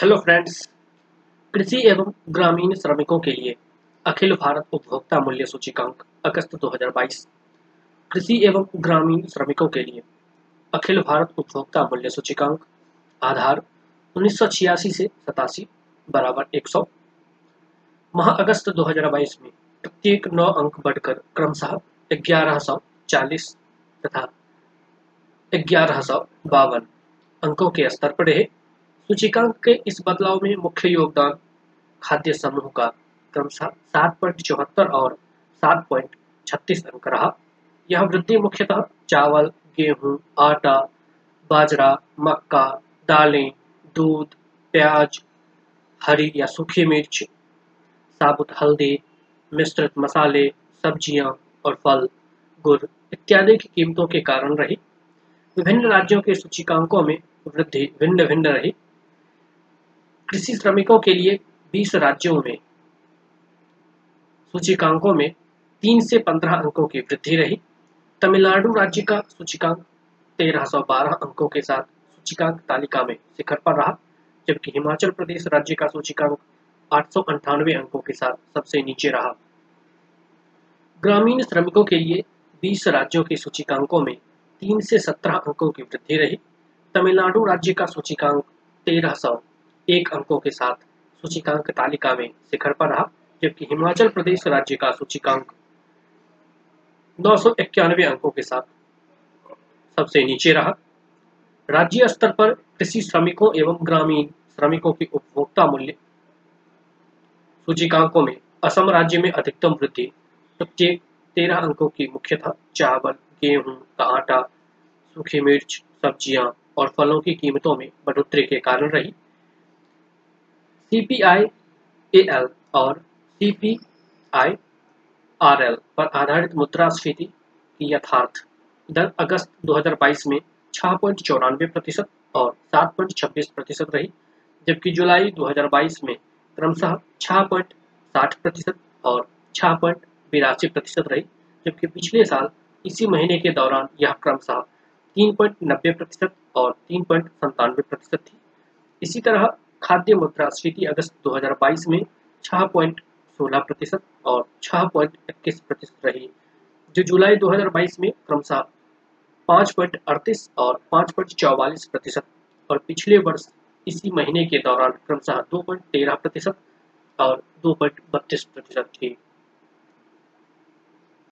Hello friends कृषि एवं ग्रामीण श्रमिकों के लिए अखिल भारत उपभोक्ता मूल्य सूचकांक अगस्त 2022 कृषि एवं ग्रामीण श्रमिकों के लिए अखिल भारत उपभोक्ता मूल्य सूचकांक आधार 1986 से सतासी बराबर 100 माह अगस्त 2022 में प्रत्येक नौ अंक बढ़कर क्रमशः ग्यारह सौ चालीस तथा ग्यारह सौ बावन अंकों के स्तर पर रहे। सूचिकांक के इस बदलाव में मुख्य योगदान खाद्य समूह का क्रमशः सात पॉइंट चौहत्तर और सात पॉइंट छत्तीस अंक रहा। यह वृद्धि मुख्यतः चावल, गेहूँ, आटा, बाजरा, मक्का, दालें, दूध, प्याज, हरी या सूखी मिर्च, साबुत हल्दी, मिश्रित मसाले, सब्ज़ियाँ और फल, गुड़ इत्यादि की कीमतों के कारण रही। विभिन्न राज्यों के सूचिकांकों में वृद्धि भिन्न भिन्न रही। कृषि श्रमिकों के लिए 20 राज्यों में, सूचिकांकों में तीन से पंद्रह अंकों की वृद्धि रही। तमिलनाडु राज्य का सूचिकांक 1312 अंकों के साथ सूचिकांक तालिका में शिखर पर रहा, जबकि हिमाचल प्रदेश राज्य का सूचिकांक आठ अंकों के साथ सबसे नीचे रहा। ग्रामीण श्रमिकों के लिए 20 राज्यों के सूचिकांकों में तीन से सत्रह अंकों की वृद्धि रही। तमिलनाडु राज्य का सूचिकांक तेरह सौ एक अंकों के साथ सूचिकांक तालिका में शिखर पर रहा, जबकि हिमाचल प्रदेश राज्य का सूचिकांक नौ सौ इक्यानवे अंकों के साथ सबसे नीचे रहा। राज्य स्तर पर कृषि श्रमिकों एवं ग्रामीण श्रमिकों की उपभोक्ता मूल्य सूचिकांकों में असम राज्य में अधिकतम वृद्धि प्रत्येक तेरह अंकों की मुख्यतः चावल, गेहूँ, का आटा, सूखी मिर्च, सब्ज़ियाँ और फलों की कीमतों में बढ़ोतरी के कारण रही। सीपीआई-एल और सीपीआई-आरएल पर आधारित मुद्रास्फीति की यथार्थ। दर अगस्त 2022 में छह प्रतिशत और सात प्रतिशत रही, जबकि जुलाई 2022 में क्रमशः छह प्रतिशत और छह प्रतिशत रही, जबकि पिछले साल इसी महीने के दौरान यह क्रमशः तीन पॉइंट नब्बे प्रतिशत और तीन पॉइंट संतानवे प्रतिशत थी। इसी तरह खाद्य मुद्रास्फीति अगस्त 2022 में छह पॉइंट सोलह प्रतिशत और छह पॉइंट इक्कीस प्रतिशत रही। जो जुलाई 2022 में क्रमशः पाँच पॉइंट अड़तीस और पाँच पॉइंट चौवालीस प्रतिशत और पिछले वर्ष इसी महीने के दौरान क्रमशः दो पॉइंट तेरह प्रतिशत और दो पॉइंट बत्तीस प्रतिशत थी।